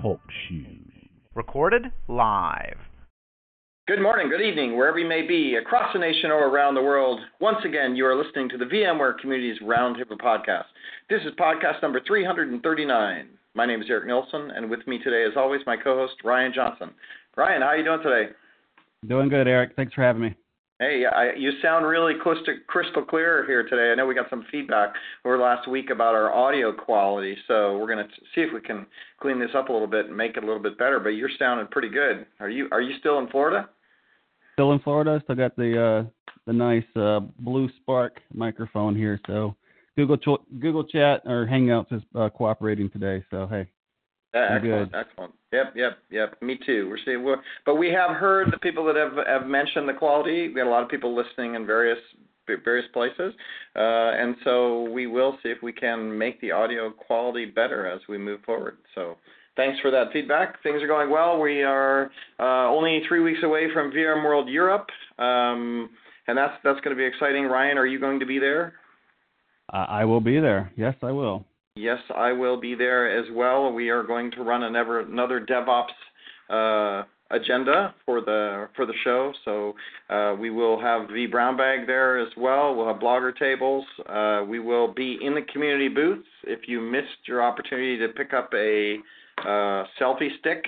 Talk Shoe. Recorded live. Good morning, good evening, wherever you may be, across the nation or around the world. Once again, you are listening to the VMware Communities Roundtable podcast. This is podcast number 339. My name is Eric Nielsen, and with me today, as always, my co-host Ryan Johnson. Ryan, how are you doing today? Doing good, Eric. Thanks for having me. Hey, I, you sound really crystal clear here today. I know we got some feedback over last week about our audio quality, so we're going to see if we can clean this up a little bit and make it a little bit better. But you're sounding pretty good. Are you Are you still in Florida? Still in Florida. Still got the uh, the nice uh, Blue Spark microphone here. So Google Google Chat or Hangouts is uh, cooperating today. So hey, excellent, good. excellent. Yep, yep, yep. Me too. We're seeing, we're, but we have heard the people that have have mentioned the quality. We got a lot of people listening in various various places, uh, and so we will see if we can make the audio quality better as we move forward. So. Thanks for that feedback. Things are going well. We are uh, only three weeks away from VMworld Europe, um, and that's that's going to be exciting. Ryan, are you going to be there? I will be there. Yes, I will. Yes, I will be there as well. We are going to run another another DevOps uh, agenda for the for the show. So uh, we will have vBrownBag there as well. We'll have blogger tables. Uh, we will be in the community booths. If you missed your opportunity to pick up a uh, selfie stick,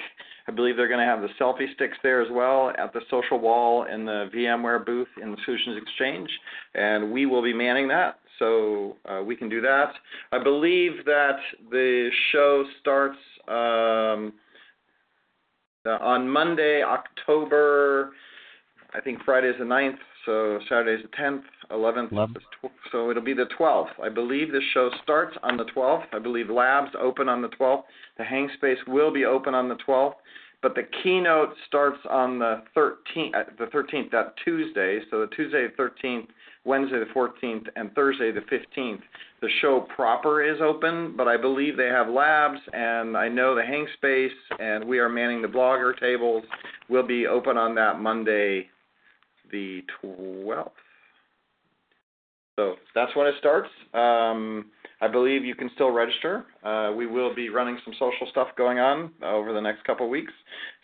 I believe they're going to have the selfie sticks there as well at the social wall in the VMware booth in the Solutions Exchange, and we will be manning that so uh, we can do that. I believe that the show starts um, on Monday, October. I think Friday is the 9th, so Saturday is the 10th, 11th. 11th. So it'll be the 12th. I believe the show starts on the 12th. I believe labs open on the 12th. The hang space will be open on the 12th but the keynote starts on the 13th, uh, the 13th, that Tuesday. So the Tuesday the 13th Wednesday the 14th, and Thursday the 15th. The show proper is open, but I believe they have labs, and I know the hang space, and we are manning the blogger tables. will be open on that Monday, the 12th. So that's when it starts. Um, I believe you can still register. Uh, we will be running some social stuff going on over the next couple of weeks.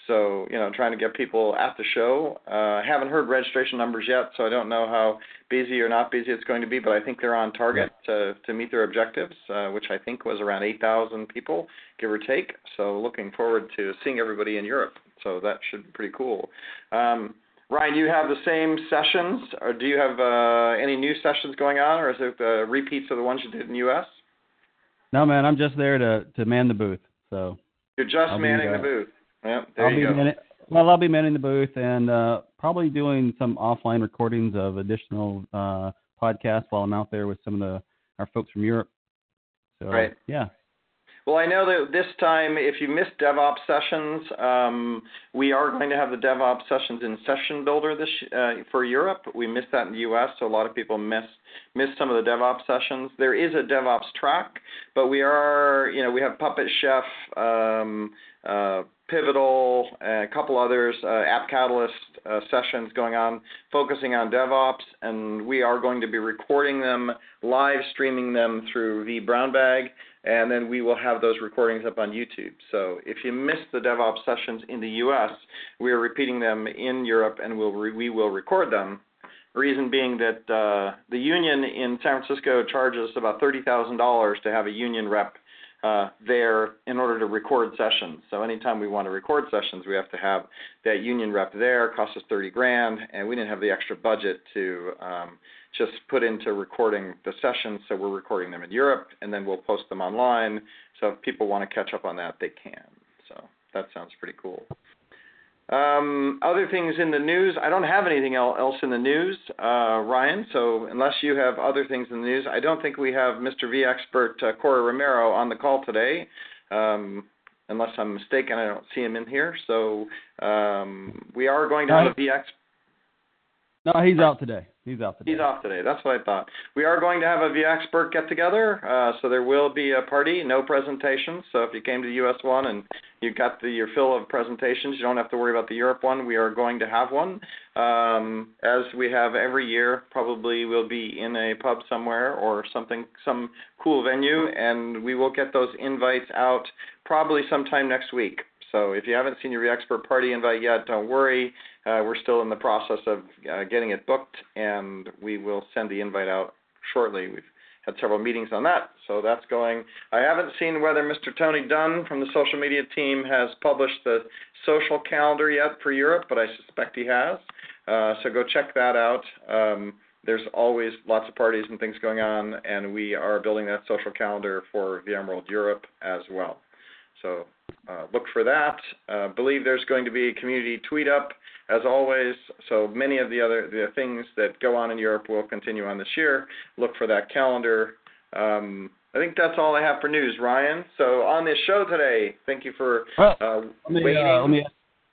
So, you know, trying to get people at the show. Uh, haven't heard registration numbers yet, so I don't know how busy or not busy it's going to be, but I think they're on target to, to meet their objectives, uh, which I think was around 8,000 people, give or take. So, looking forward to seeing everybody in Europe. So, that should be pretty cool. Um, Ryan, do you have the same sessions, or do you have uh, any new sessions going on, or is it the repeats of the ones you did in the U.S.? No, man, I'm just there to to man the booth. So you're just I'll manning the booth. Yep, there I'll you be go. manning, well, I'll be manning the booth and uh, probably doing some offline recordings of additional uh, podcasts while I'm out there with some of the our folks from Europe. So Right. yeah, Well, I know that this time, if you missed DevOps sessions, um, we are going to have the DevOps sessions in Session Builder this uh, for Europe. We missed that in the U.S., so a lot of people missed missed some of the DevOps sessions. There is a DevOps track, but we are, you know, we have Puppet Chef, um, uh, Pivotal, a couple others, uh, App Catalyst uh, sessions going on, focusing on DevOps, and we are going to be recording them, live streaming them through vBrownBag and then we will have those recordings up on YouTube. So if you missed the DevOps sessions in the U.S., we are repeating them in Europe, and we'll we will record them. Reason being that uh, the union in San Francisco charges about thirty thousand dollars to have a union rep uh, there in order to record sessions. So anytime we want to record sessions, we have to have that union rep there. It costs us thirty grand, and we didn't have the extra budget to um, just put into recording the sessions. So we're recording them in Europe, and then we'll post them online. So if people want to catch up on that, they can. So that sounds pretty cool. Um, other things in the news, I don't have anything else in the news, uh, Ryan. So unless you have other things in the news, I don't think we have Mr. vExpert uh, Corey Romero on the call today. Um, unless I'm mistaken, I don't see him in here. So um, we are going to have a vExpert. No, he's out today. He's out today. He's off today. That's what I thought. We are going to have a VExpert get together, uh, so there will be a party, no presentations. So if you came to the US one and you got the, your fill of presentations, you don't have to worry about the Europe one. We are going to have one. Um, as we have every year, probably we'll be in a pub somewhere or something, some cool venue, and we will get those invites out probably sometime next week. So if you haven't seen your VExpert party invite yet, don't worry. Uh, we're still in the process of uh, getting it booked, and we will send the invite out shortly. We've had several meetings on that, so that's going. I haven't seen whether Mr. Tony Dunn from the social media team has published the social calendar yet for Europe, but I suspect he has. Uh, so go check that out. Um, there's always lots of parties and things going on, and we are building that social calendar for VMworld Europe as well. So look for that. Uh, believe there's going to be a community tweet up as always. So many of the other the things that go on in Europe will continue on this year. Look for that calendar. Um, I think that's all I have for news, Ryan. So on this show today, thank you for Well, uh, Let me, waiting. uh, let me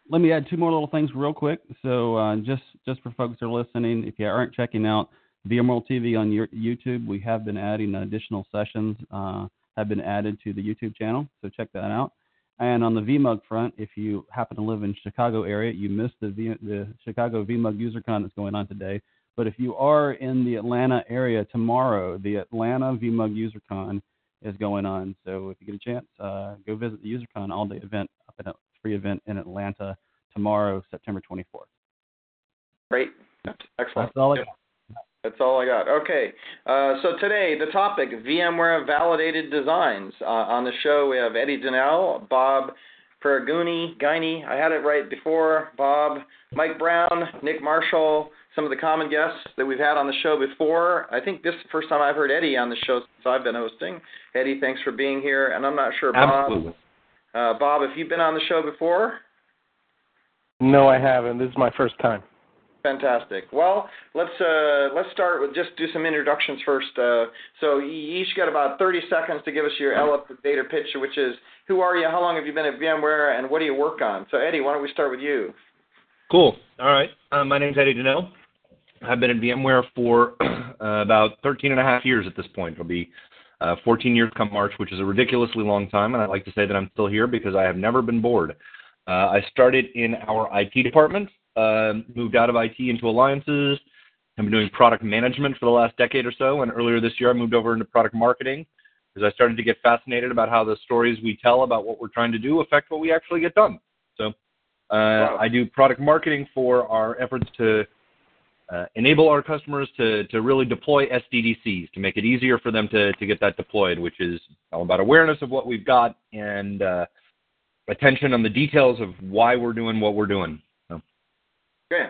let me add two more little things real quick. So uh, just just for folks that are listening, if you aren't checking out VMworld TV on your YouTube, we have been adding additional sessions. Uh, have been added to the YouTube channel, so check that out. And on the VMUG front, if you happen to live in Chicago area, you missed the v, the Chicago VMUG UserCon that's going on today. But if you are in the Atlanta area tomorrow, the Atlanta VMUG UserCon is going on. So if you get a chance, uh, go visit the UserCon all day event up at a free event in Atlanta tomorrow, September 24th. Great. Excellent. That's all I got. That's all I got. Okay. Uh, so today, the topic VMware Validated Designs. Uh, on the show, we have Eddie Dinel, Bob Ferraguni, Guiney, I had it right before, Bob, Mike Brown, Nick Marshall, some of the common guests that we've had on the show before. I think this is the first time I've heard Eddie on the show since I've been hosting. Eddie, thanks for being here. And I'm not sure, Bob. Absolutely. Uh, Bob, have you been on the show before? No, I haven't. This is my first time. Fantastic. Well, let's uh, let's start with just do some introductions first. Uh, so you each got about 30 seconds to give us your elevator pitch, which is who are you, how long have you been at VMware, and what do you work on? So Eddie, why don't we start with you? Cool. All right. Um, my name's Eddie Dinel. I've been at VMware for uh, about 13 and a half years at this point. It'll be uh, 14 years come March, which is a ridiculously long time, and I'd like to say that I'm still here because I have never been bored. Uh, I started in our IT department, uh, moved out of IT into alliances. I've been doing product management for the last decade or so, and earlier this year I moved over into product marketing because I started to get fascinated about how the stories we tell about what we're trying to do affect what we actually get done. So uh, I do product marketing for our efforts to uh, enable our customers to, to really deploy SDDCs, to make it easier for them to, to get that deployed, which is all about awareness of what we've got and uh, attention on the details of why we're doing what we're doing.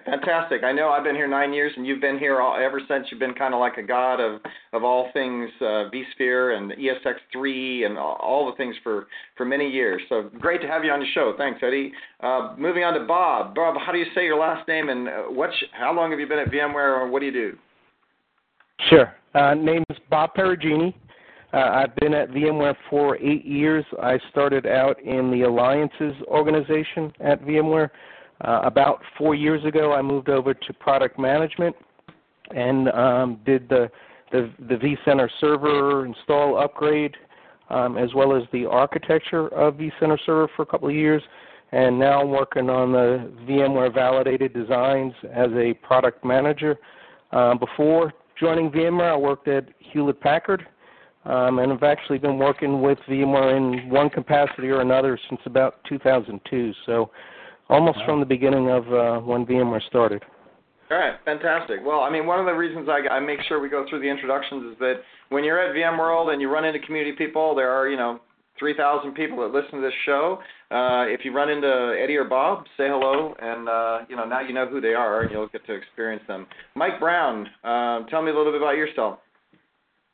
Fantastic. I know I've been here nine years, and you've been here all, ever since. You've been kind of like a god of of all things uh, vSphere and ESX3 and all, the things for for many years. So great to have you on the show. Thanks, Eddie. Uh, moving on to Bob. Bob, how do you say your last name, and uh, what's how long have you been at VMware, or what do you do? Sure. Uh, name is Bob Perugini. Uh, I've been at VMware for eight years. I started out in the Alliances organization at VMware. Uh, about four years ago, I moved over to product management and um, did the, the, the vCenter server install upgrade, um, as well as the architecture of vCenter server for a couple of years. And now I'm working on the VMware validated designs as a product manager. Uh, before joining VMware, I worked at Hewlett Packard, um, and I've actually been working with VMware in one capacity or another since about 2002. So almost from the beginning of uh, when VMware started. All right, fantastic. Well, I mean, one of the reasons I, I make sure we go through the introductions is that when you're at VMworld and you run into community people, there are, you know, 3,000 people that listen to this show. Uh, if you run into Eddie or Bob, say hello, and uh, you know now you know who they are, and you'll get to experience them. Mike Brown, uh, tell me a little bit about yourself.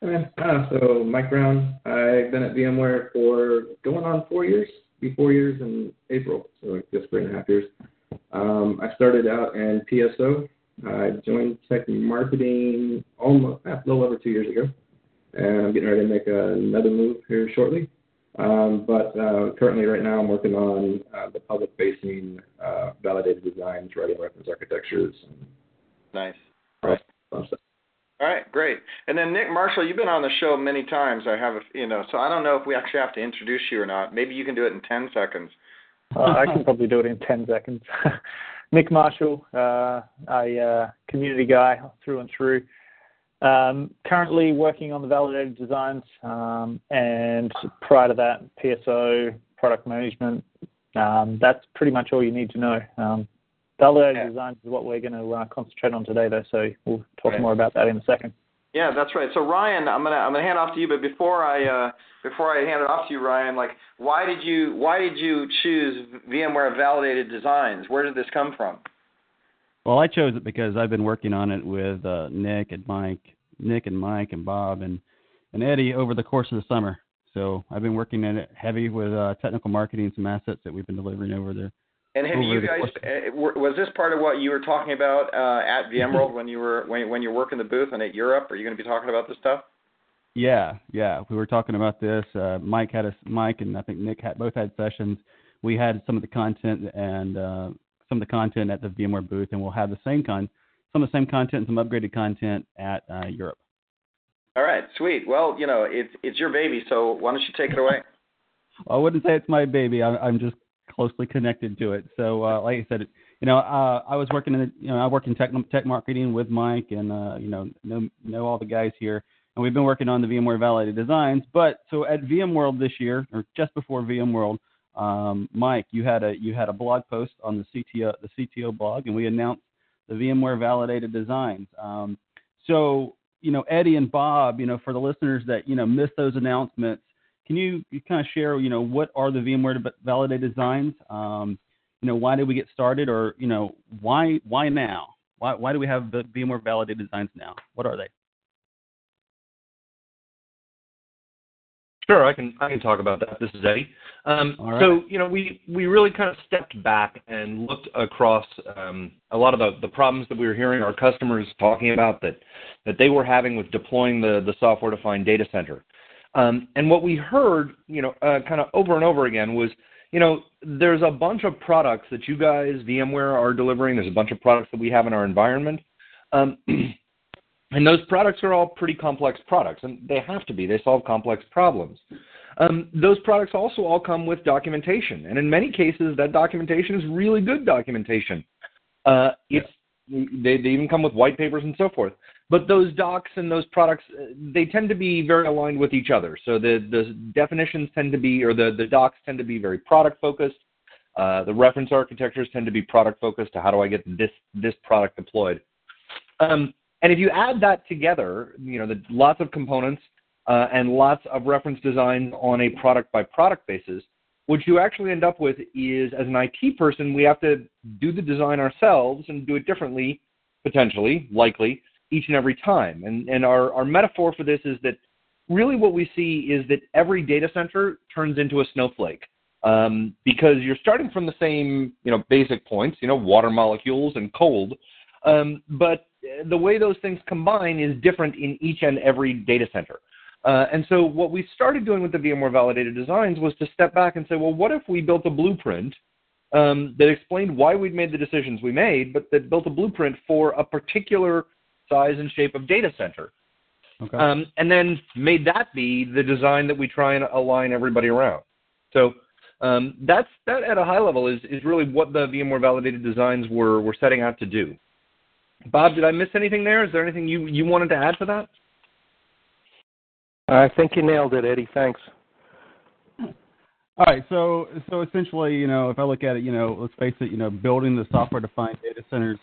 Okay. Uh, so Mike Brown, I've been at VMware for going on four years, be four years in April, so like just three and a half years. Um, I started out in PSO. I joined tech marketing almost a little over two years ago, and I'm getting ready to make another move here shortly. Um, but uh, currently, right now, I'm working on uh, the public-facing uh, validated designs, writing reference architectures, and Nice. Right. All right, great. And then Nick Marshall, you've been on the show many times. I have, a, you know, so I don't know if we actually have to introduce you or not. Maybe you can do it in ten seconds. Uh, I can probably do it in 10 seconds. Nick Marshall, uh, a uh, community guy through and through. Um, currently working on the validated designs, um, and prior to that, PSO, product management. Um, that's pretty much all you need to know. Validated Yeah. designs is what we're going to uh, concentrate on today, though. So we'll talk Right. more about that in a second. Yeah, that's right. So Ryan, I'm gonna I'm gonna hand off to you, but before I uh, before I hand it off to you, Ryan, like why did you why did you choose VMware Validated Designs? Where did this come from? Well, I chose it because I've been working on it with uh, Nick and Mike, Nick and Mike and Bob and and Eddie over the course of the summer. So I've been working in it heavy with uh, technical marketing, some assets that we've been delivering over there. And have you guys were- was this part of what you were talking about uh, at VMworld when you were when when you're working the booth and at Europe? Are you going to be talking about this stuff? Yeah, yeah, we were talking about this. Uh, Mike had a Mike and I think Nick had both had sessions. We had some of the content and uh, some of the content at the VMware booth, and we'll have the same con some of the same content and some upgraded content at uh, Europe. All right, sweet. Well, you know it's it's your baby, so why don't you take it away? I wouldn't say it's my baby. I, I'm just closely connected to it. So, uh, like I said, you know, uh, I was working in, the, you know, I work in tech, tech marketing with Mike, and uh, you know, know know all the guys here, and we've been working on the VMware Validated Designs. But so at VMworld this year, or just before VMworld, um, Mike, you had a you had a blog post on the CTO the CTO blog, and we announced the VMware Validated Designs. Um, so, you know, Eddie and Bob, you know, for the listeners that you know missed those announcements can you, you kind of share, you know, what are the VMware validated designs? Um, you know, why did we get started, or you know, why why now? Why why do we have the VMware validated designs now? What are they? Sure, I can I can talk about that. This is Eddie. Um, All right. So you know, we we really kind of stepped back and looked across um, a lot of the, the problems that we were hearing our customers talking about that that they were having with deploying the the software defined data center. Um, and what we heard, you know, uh, kind of over and over again was, you know, there's a bunch of products that you guys, VMware, are delivering. There's a bunch of products that we have in our environment. Um, and those products are all pretty complex products, and they have to be. They solve complex problems. Um, those products also all come with documentation, and in many cases, that documentation is really good documentation. Uh, it's they, they even come with white papers and so forth. But those docs and those products, uh, they tend to be very aligned with each other. So the, the definitions tend to be, or the, the docs tend to be very product focused. Uh, the reference architectures tend to be product focused to how do I get this this product deployed. Um, and if you add that together, you know, the lots of components uh, and lots of reference designs on a product by product basis, what you actually end up with is, as an IT person, we have to do the design ourselves and do it differently, potentially, likely, each and every time. And, and our, our metaphor for this is that really what we see is that every data center turns into a snowflake. Um, because you're starting from the same, you know, basic points, you know, water molecules and cold, um, but the way those things combine is different in each and every data center. Uh, and so what we started doing with the VMware Validated Designs was to step back and say, well, what if we built a blueprint um, that explained why we'd made the decisions we made, but that built a blueprint for a particular size and shape of data center, Okay. um, and then made that be the design that we try and align everybody around. So um, that's that at a high level is is really what the VMware Validated Designs were were setting out to do. Bob, did I miss anything there? Is there anything you you wanted to add to that? I think you nailed it, Eddie. Thanks. All right, so so essentially, you know, if I look at it, you know, let's face it, you know, building the software-defined data centers,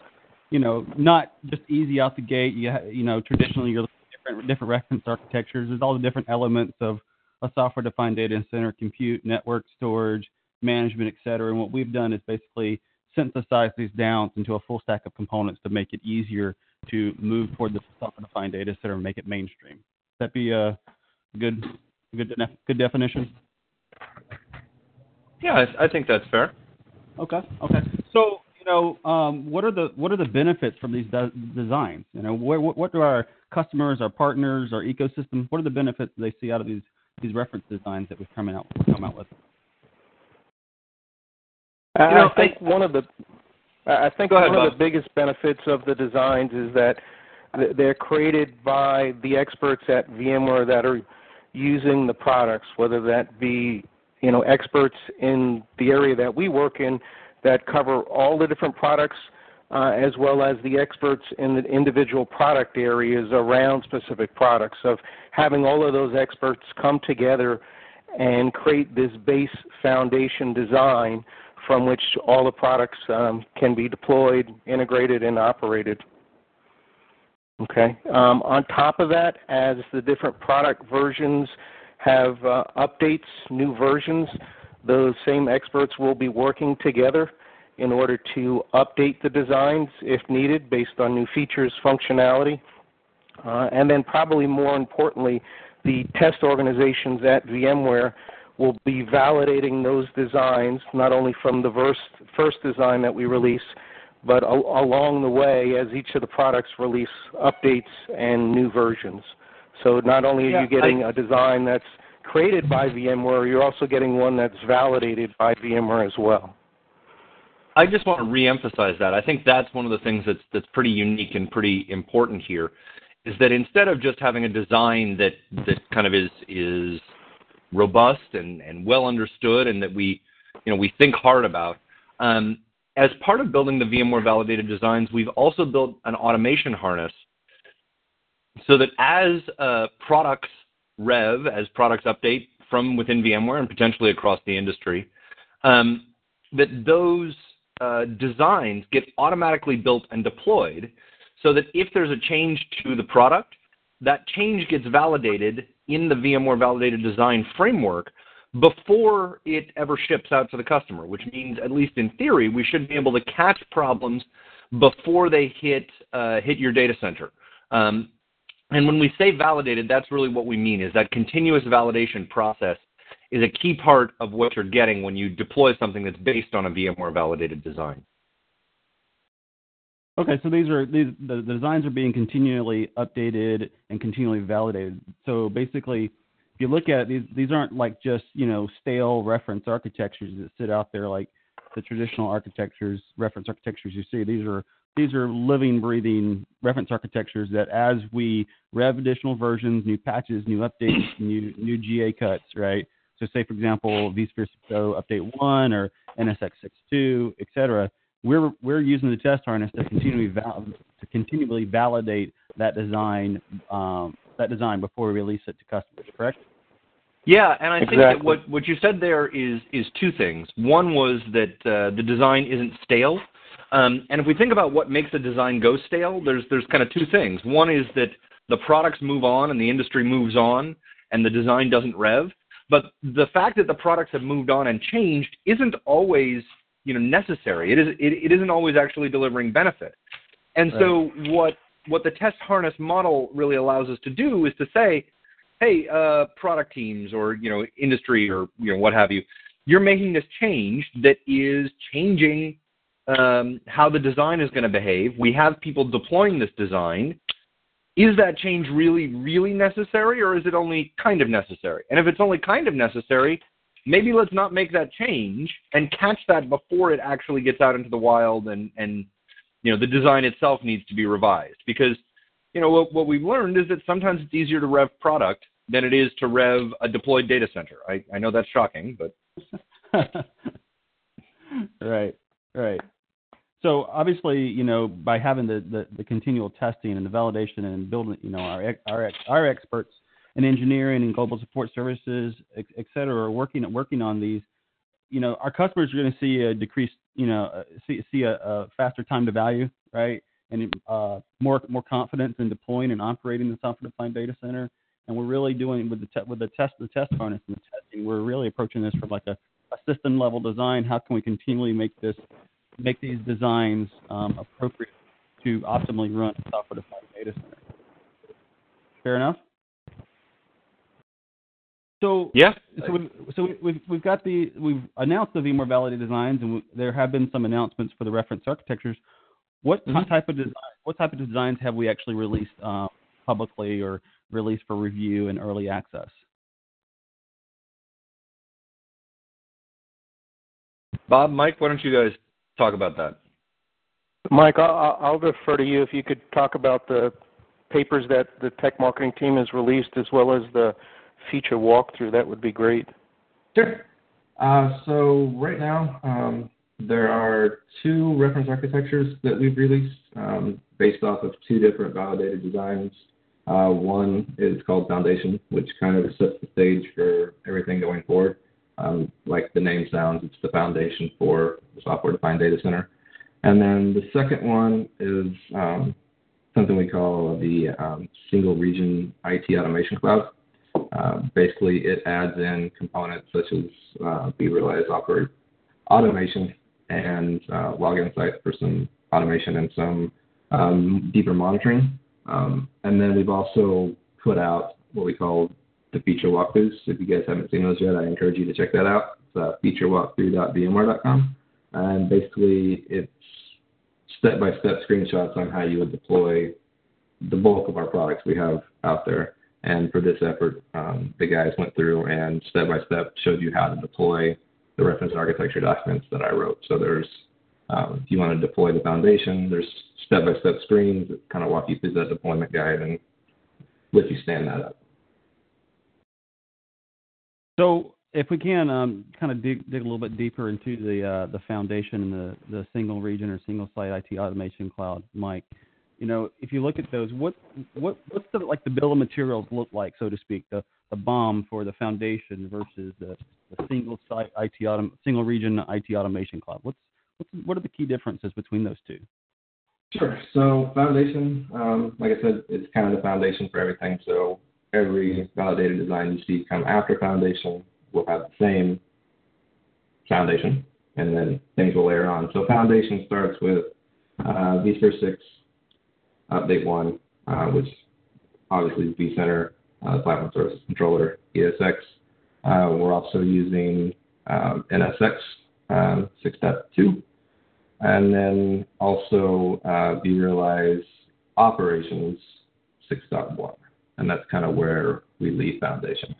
you know, not just easy out the gate. You ha- you know, traditionally you're looking at different different reference architectures. There's all the different elements of a software-defined data center: compute, network, storage, management, et cetera. And what we've done is basically synthesize these down into a full stack of components to make it easier to move toward the software-defined data center and make it mainstream. Would that be a good good good definition? Yeah, I, I think that's fair. Okay. Okay. So you know, um, what are the what are the benefits from these de- designs? You know, what, what what do our customers, our partners, our ecosystem? What are the benefits they see out of these these reference designs that we've come out come out with? You know, I think one of the I think ahead, one Bob. of the biggest benefits of the designs is that they're created by the experts at VMware that are using the products, whether that be you know experts in the area that we work in that cover all the different products, uh, as well as the experts in the individual product areas around specific products. Of having all of those experts come together and create this base foundation design from which all the products um, can be deployed, integrated, and operated. Okay. Um, on top of that, as the different product versions have uh, updates, new versions, those same experts will be working together in order to update the designs if needed based on new features, functionality, uh, and then probably more importantly, the test organizations at VMware will be validating those designs not only from the first, first design that we release, but al- along the way as each of the products release updates and new versions. So not only are Yeah, you getting a design that's created by VMware, you're also getting one that's validated by VMware as well. I just want to reemphasize that. I think that's one of the things that's that's pretty unique and pretty important here, is that instead of just having a design that that kind of is is robust and and well understood and that we you know we think hard about, um, as part of building the VMware validated designs, we've also built an automation harness so that as uh, products rev, as products update from within VMware and potentially across the industry, um, that those uh, designs get automatically built and deployed so that if there's a change to the product, that change gets validated in the VMware validated design framework before it ever ships out to the customer, which means, at least in theory, we should be able to catch problems before they hit uh, hit your data center. Um, and when we say validated, that's really what we mean is that continuous validation process is a key part of what you're getting when you deploy something that's based on a VMware validated design. Okay, so these are these the, the designs are being continually updated and continually validated. So basically, if you look at it, these, these aren't like just you know stale reference architectures that sit out there like the traditional architectures, reference architectures you see. These are these are living, breathing reference architectures that as we rev additional versions, new patches, new updates, new new GA cuts, right? So say for example vSphere 6.0 update one or NSX 6.2, et cetera we're we're using the test harness to continually val- to continually validate that design um, that design before we release it to customers. Correct? Yeah, and I think that what what you said there is is two things. One was that uh, the design isn't stale, um, and if we think about what makes a design go stale, there's there's kind of two things. One is that the products move on and the industry moves on, and the design doesn't rev. But the fact that the products have moved on and changed isn't always you know necessary. It is it, it isn't always actually delivering benefit. And so what what the test harness model really allows us to do is to say, hey, uh, product teams or you know industry or you know what have you, you're making this change that is changing um, how the design is going to behave. We have people deploying this design. Is that change really, really necessary, or is it only kind of necessary? And if it's only kind of necessary, maybe let's not make that change and catch that before it actually gets out into the wild and and you know the design itself needs to be revised because you know what, what we've learned is that sometimes it's easier to rev product than it is to rev a deployed data center. I, I know that's shocking, but right, right. So obviously, you know, by having the, the, the continual testing and the validation and building, you know, our our our experts in engineering and global support services, et, et cetera, are working working on these. You know, our customers are going to see a decreased, you know, uh, see see a, a faster time to value, right, and uh, more more confidence in deploying and operating the software defined data center. And we're really doing with the te- with the test the test harness and the testing. We're really approaching this from like a, a system level design. How can we continually make this make these designs um, appropriate to optimally run a software defined data center? Fair enough. So yeah, so we've, so we- we've we've got the we've announced the VMware validated designs, and we, there have been some announcements for the reference architectures. What Mhm. type of design? What type of designs have we actually released um, publicly or released for review and early access? Bob, Mike, why don't you guys talk about that? Mike, I'll, I'll defer to you if you could talk about the papers that the tech marketing team has released as well as the feature walkthrough. That would be great. Sure. Uh, so right now, um, there are two reference architectures that we've released um, based off of two different validated designs. Uh, one is called Foundation, which kind of sets the stage for everything going forward. Um, like the name sounds, it's the foundation for the software-defined data center. And then the second one is um, something we call the um, single region IT automation cloud. Uh, basically, it adds in components such as uh, vRealize operate automation and uh, log insight for some automation and some um, deeper monitoring. Um, and then we've also put out what we call the feature walkthroughs. If you guys haven't seen those yet, I encourage you to check that out. It's uh, featurewalkthrough.vmware.com. And basically, it's step by step screenshots on how you would deploy the bulk of our products we have out there. And for this effort, um, the guys went through and step by step showed you how to deploy the reference architecture documents that I wrote. So there's, um, if you want to deploy the foundation, there's step by step screens that kind of walk you through that deployment guide and let you stand that up. So if we can um, kind of dig, dig a little bit deeper into the uh, the foundation and the, the single region or single site IT automation cloud, Mike, you know, if you look at those, what what what's the like the bill of materials look like, so to speak, the the BOM for the foundation versus the, the single site IT autom- single region IT automation cloud. What's what's what are the key differences between those two? Sure. So foundation, um, like I said, it's kind of the foundation for everything. So every validated design you see come after foundation will have the same foundation, and then things will layer on. So foundation starts with uh, vSphere 6 update one, uh, which obviously is vCenter, uh, platform services controller, ESX. Uh, we're also using um, NSX um, 6.2, and then also uh, vRealize operations 6.1, and that's kind of where we leave foundation.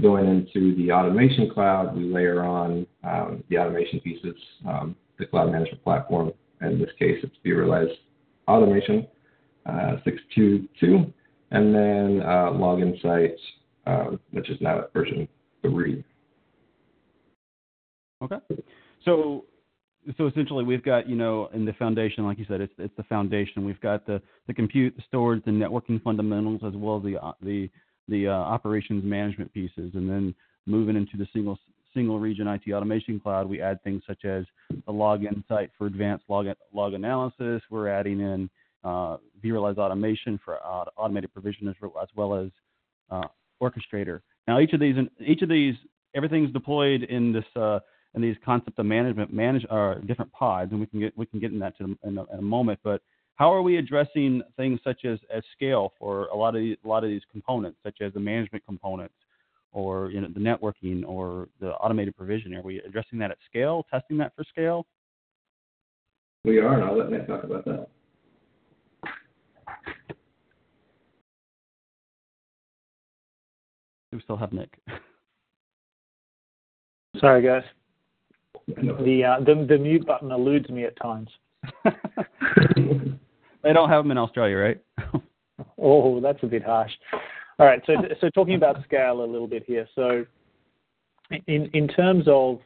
Going into the automation cloud, we layer on um, the automation pieces, um, the cloud management platform. In this case, it's vRealize automation, uh, 622, and then uh, Log Insights, uh, which is now at version 3. Okay. So so essentially we've got you know in the foundation like you said it's it's the foundation we've got the the compute the storage the networking fundamentals as well as the uh, the the uh, operations management pieces and then moving into the single single region IT automation cloud, we add things such as the log insight for advanced log, log analysis. We're adding in uh, vRealize automation for uh, automated provision as, as well as uh, orchestrator. Now, each of these, each of these, everything's deployed in this in these concept of management manage uh, different pods, and we can get we can get in that to, in, a, in a moment. But how are we addressing things such as, as scale for a lot of these, a lot of these components, such as the management components? or you know the networking or the automated provision? Are we addressing that at scale, testing that for scale? We are, and I'll let Nick talk about that. We still have Nick. Sorry, guys. The, uh, the the mute button eludes me at times. they don't have them in Australia, right? oh, that's a bit harsh. All right. So so talking about scale a little bit here. So in in terms of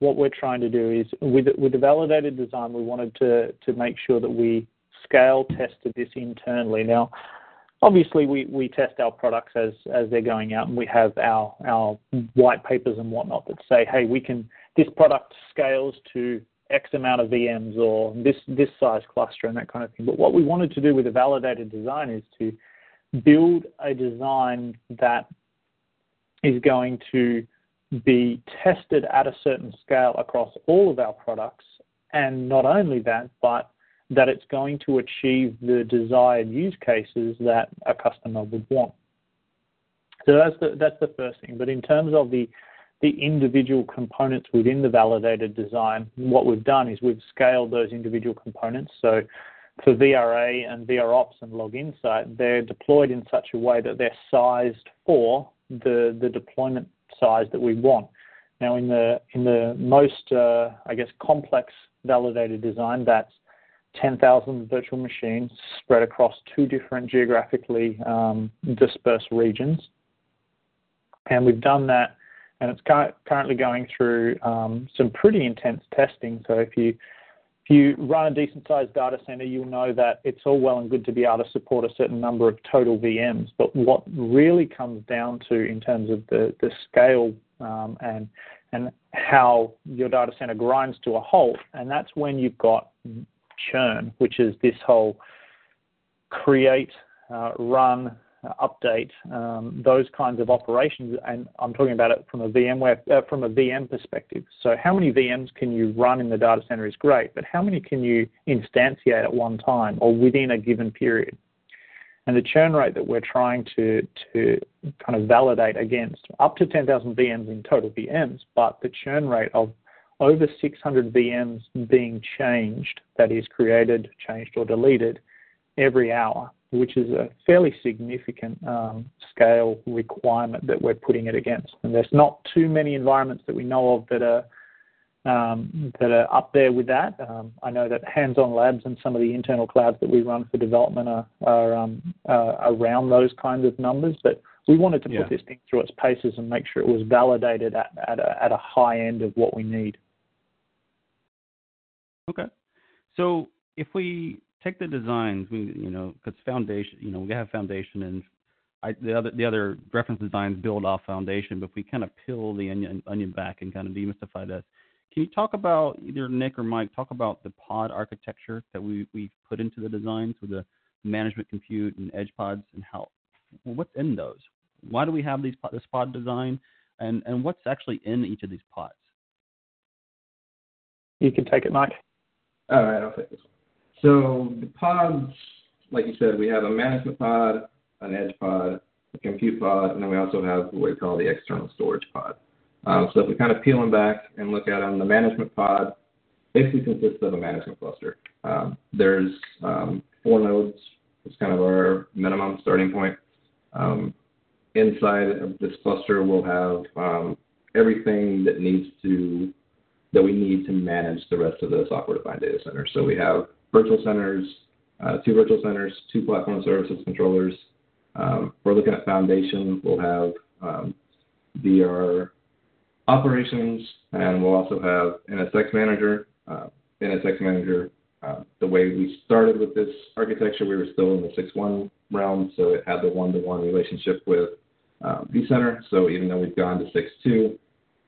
what we're trying to do is with with the validated design, we wanted to to make sure that we scale tested this internally. Now, obviously, we, we test our products as as they're going out, and we have our our white papers and whatnot that say, hey, we can this product scales to X amount of VMs or this this size cluster and that kind of thing. But what we wanted to do with a validated design is to build a design that is going to be tested at a certain scale across all of our products, and not only that, but that it's going to achieve the desired use cases that a customer would want. So that's the that's the first thing. But in terms of the the individual components within the validated design, what we've done is we've scaled those individual components. So for VRA and VROps and Log Insight, they're deployed in such a way that they're sized for the, the deployment size that we want. Now, in the in the most, uh, I guess, complex validated design. That's 10,000 virtual machines spread across two different geographically um, dispersed regions. And we've done that, and it's currently going through um, some pretty intense testing. So if you if you run a decent sized data center, you'll know that it's all well and good to be able to support a certain number of total VMs. But what really comes down to in terms of the, the scale um, and and how your data center grinds to a halt, and that's when you've got churn, which is this whole create, uh, run, update, um, those kinds of operations. And I'm talking about it from a VMware, uh, from a VM perspective. So how many VMs can you run in the data center is great, but how many can you instantiate at one time or within a given period? And the churn rate that we're trying to, to kind of validate against, up to 10,000 VMs in total VMs, but the churn rate of over 600 VMs being changed, that is created, changed, or deleted every hour, which is a fairly significant um, scale requirement that we're putting it against. And there's not too many environments that we know of that are um, that are up there with that. Um, I know that hands-on labs and some of the internal clouds that we run for development are, are um, uh, around those kinds of numbers, but we wanted to yeah. put this thing through its paces and make sure it was validated at, at, a, at a high end of what we need. Okay. So if we take the designs, we you know, because foundation, you know, we have foundation and I, the other the other reference designs build off foundation, but if we kind of peel the onion onion back and kind of demystify that, can you talk about either Nick or Mike talk about the pod architecture that we we put into the designs with the management compute and edge pods and how what's in those? Why do we have these this pod design and and what's actually in each of these pods? You can take it, Mike. All right, I'll take this one. So the pods, like you said, we have a management pod, an edge pod, a compute pod, and then we also have what we call the external storage pod. Um, so if we kind of peel them back and look at them, the management pod basically consists of a management cluster. Um, there's um, four nodes. It's kind of our minimum starting point. Um, inside of this cluster, we'll have um, everything that needs to that we need to manage the rest of the software-defined data center. So we have virtual centers, uh, two virtual centers, two platform services controllers. Um, we're looking at foundation. We'll have um, VR operations, and we'll also have NSX manager. Uh, NSX manager. Uh, the way we started with this architecture, we were still in the 6.1 realm, so it had the one-to-one relationship with vCenter. So even though we've gone to 6.2,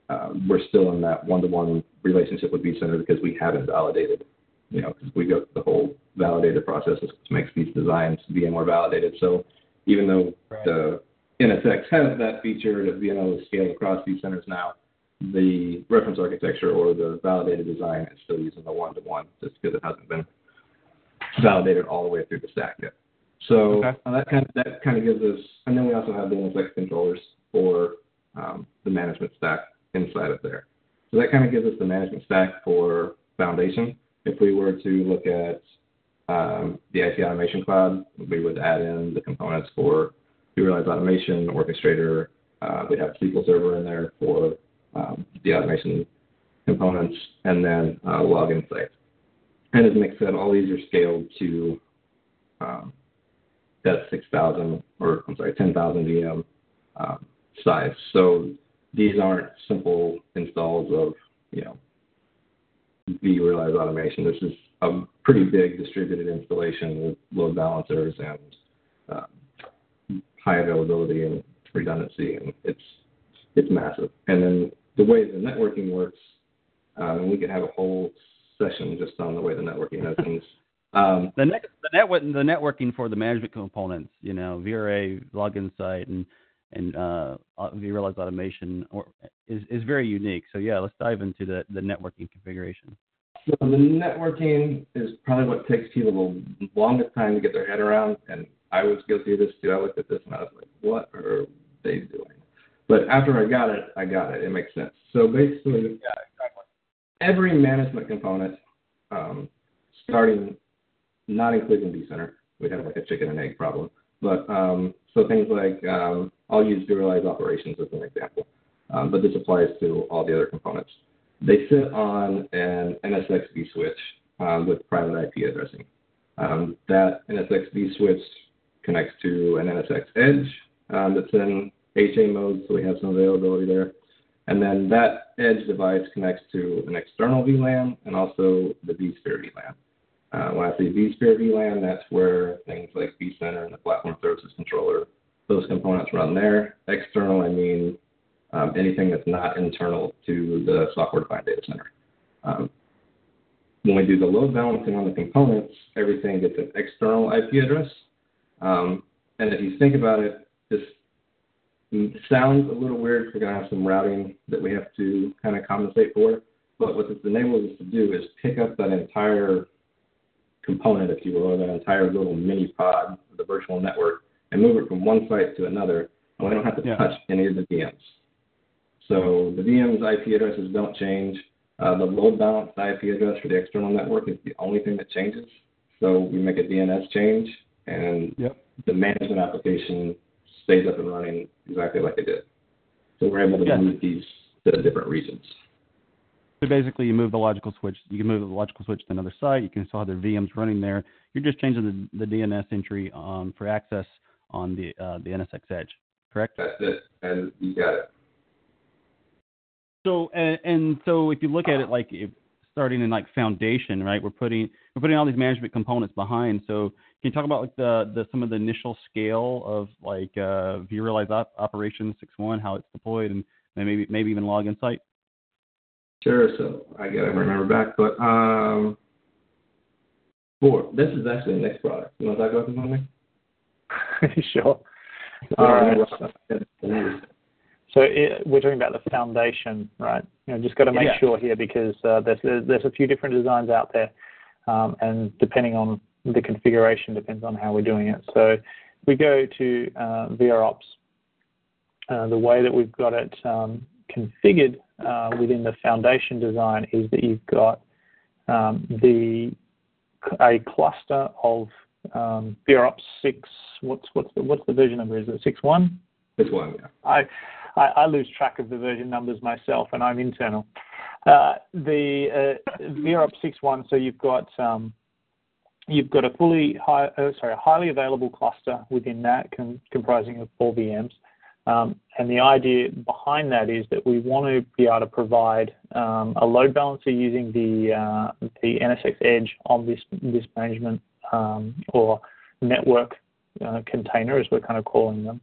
um, we're still in that one-to-one relationship with vCenter because we haven't validated, you know, because we go through the whole validated process which makes these designs VMware validated. So even though right. the NSX has that feature to be able to scale across these centers now, the reference architecture or the validated design is still using the one-to-one just because it hasn't been validated all the way through the stack yet. So okay. uh, that kind of that kind of gives us, and then we also have the NSX controllers for um, the management stack inside of there. So that kind of gives us the management stack for Foundation. If we were to look at um, the IT Automation Cloud, we would add in the components for vRealize Automation, Orchestrator. Uh, we have SQL Server in there for um, the automation components, and then uh, Log. And as Nick said, all these are scaled to um, that 6,000 or I'm sorry, 10,000 VM um, size. So these aren't simple installs of, you know, vRealize automation. This is a pretty big distributed installation with load balancers and um, high availability and redundancy, and it's it's massive. And then the way the networking works, um, we could have a whole session just on the way the networking does things. Um, the, net, the network the networking for the management components, you know, VRA, Log Insight, and and uh, vRealize automation or, is, is very unique. So yeah, let's dive into the, the networking configuration. So the networking is probably what takes people the longest time to get their head around, and I was guilty of this too. I looked at this and I was like, what are they doing? But after I got it, I got it. It makes sense. So basically, yeah, exactly. every management component, um, starting not including vCenter, we have like a chicken and egg problem. But um, so things like um, I'll use vRealize operations as an example, um, but this applies to all the other components. they sit on an NSX vSwitch um, with private IP addressing. Um, that NSX switch connects to an NSX Edge um, that's in HA mode, so we have some availability there. And then that edge device connects to an external VLAN and also the vSphere VLAN. Uh, when I say vSphere VLAN, that's where things like vCenter and the Platform Services Controller, those components run there. External, I mean um, anything that's not internal to the software-defined data center. Um, when we do the load balancing on the components, everything gets an external IP address. Um, and if you think about it, this sounds a little weird. We're going to have some routing that we have to kind of compensate for. But what this enables us to do is pick up that entire component, if you will, or that entire little mini pod of the virtual network and move it from one site to another. And we don't have to yeah. touch any of the VMs. So the VM's IP addresses don't change. Uh, the load balanced IP address for the external network is the only thing that changes. So we make a DNS change, and yep. the management application stays up and running exactly like it did. So we're able to yeah. move these to different regions. So basically, you move the logical switch. You can move the logical switch to another site. You can still have their VMs running there. You're just changing the, the DNS entry um, for access on the uh, the NSX Edge. Correct? That's it, and you got it. So and, and so if you look at it like if, starting in like foundation, right? We're putting we're putting all these management components behind. So can you talk about like the, the some of the initial scale of like uh, vRealize op- Operation 6.1, how it's deployed, and maybe maybe even log insight? Sure. So I gotta remember back, but um, four. This is actually the next product. You want to talk about this one? sure. All right. So it, we're talking about the foundation, right? You know, just got to make yeah. sure here because uh, there's there's a few different designs out there, um, and depending on the configuration depends on how we're doing it. So we go to uh, VROps. Uh, the way that we've got it um, configured uh, within the foundation design is that you've got um, the a cluster of um, VROps six. What's what's the what's the version number? Is it six one? Six one. Yeah. I I, I lose track of the version numbers myself, and I'm internal. Uh, the uh, VROP 6.1, so you've got um, you've got a fully high, uh, sorry, a highly available cluster within that, com- comprising of four VMs. And the idea behind that is that we want to be able to provide um, a load balancer using the uh, the NSX Edge on this this management um, or network uh, container, as we're kind of calling them,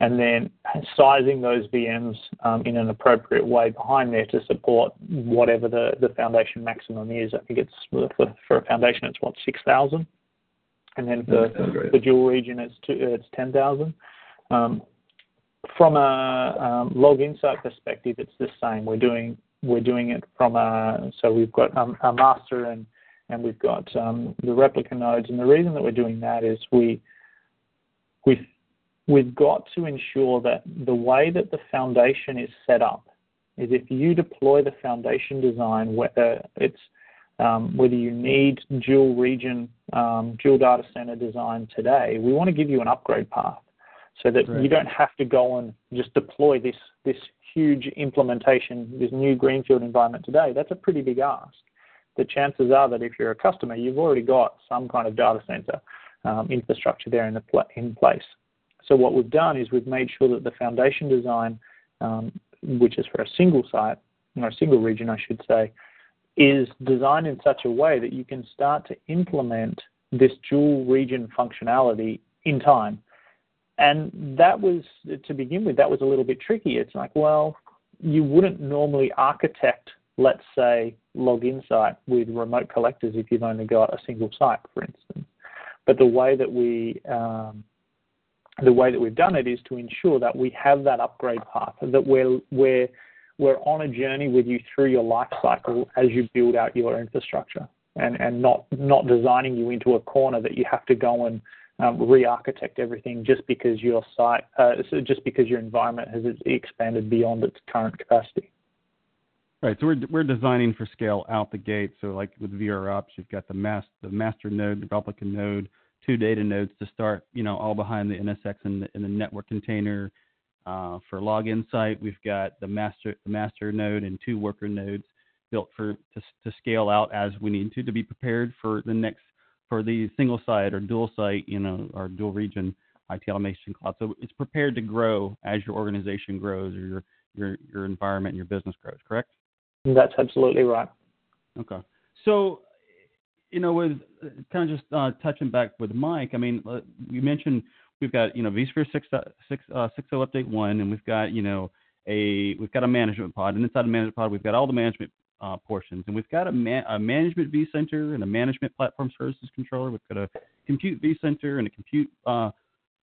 and then sizing those VMs um, in an appropriate way behind there to support whatever the, the foundation maximum is. I think it's for, for a foundation it's what six thousand, and then for the dual region it's two, it's ten thousand. Um, from a um, log insight perspective, it's the same. We're doing we're doing it from a so we've got um, a master and we've got um, the replica nodes, and the reason that we're doing that is we we we've got to ensure that the way that the foundation is set up is if you deploy the foundation design, whether it's whether you need dual region, dual data center design today, we want to give you an upgrade path so that right. you don't have to go and just deploy this this huge implementation, this new greenfield environment today. That's a pretty big ask. The chances are that if you're a customer, you've already got some kind of data center um, infrastructure there in, the pl- in place. So what we've done is we've made sure that the foundation design, um, which is for a single site, or a single region, I should say, is designed in such a way that you can start to implement this dual region functionality in time. And that was, to begin with, that was a little bit tricky. It's like, well, you wouldn't normally architect, let's say, log insight with remote collectors if you've only got a single site, for instance. But the way that we um, the way that we've done it is to ensure that we have that upgrade path, that we're, we're, we're on a journey with you through your life cycle as you build out your infrastructure and, and not, not designing you into a corner that you have to go and um, re-architect everything just because your site, uh, so just because your environment has expanded beyond its current capacity. Right. So we're we're designing for scale out the gate. So like with VROps, you've got the master the master node, the replica node, two data nodes to start, you know, all behind the NSX and the, and the network container. Uh, for log insight, we've got the master the master node and two worker nodes. built for to, to scale out as we need to to be prepared for the next for the single site or dual site, you know, or dual region IT automation cloud. So it's prepared to grow as your organization grows or your your your environment and your business grows. Correct? That's absolutely right. Okay. So, you know, with kind of just uh, touching back with Mike, I mean, uh, you mentioned we've got you know vSphere 6, uh, 6, uh, 6.0 update one, and we've got you know a we've got a management pod, and inside the management pod we've got all the management uh, portions, and we've got a, ma- a management vCenter and a management platform services controller. We've got a compute vCenter and a compute uh,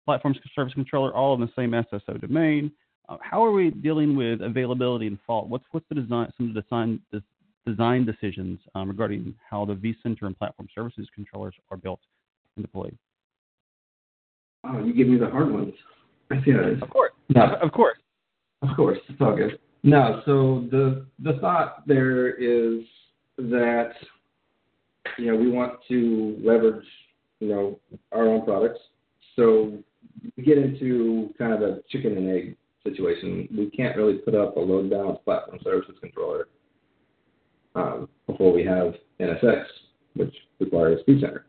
platform service controller, all in the same SSO domain. Uh, how are we dealing with availability and fault? What's what's the design some of the design design decisions um, regarding how the vCenter and platform services controllers are built and deployed? Oh, you give me the hard ones. I see how it is. Of course. No, Of course. of course, it's all good. No, so the the thought there is that you know we want to leverage you know our own products. So we get into kind of a chicken and egg situation. We can't really put up a load balance platform services controller um, before we have NSX, which requires vCenter.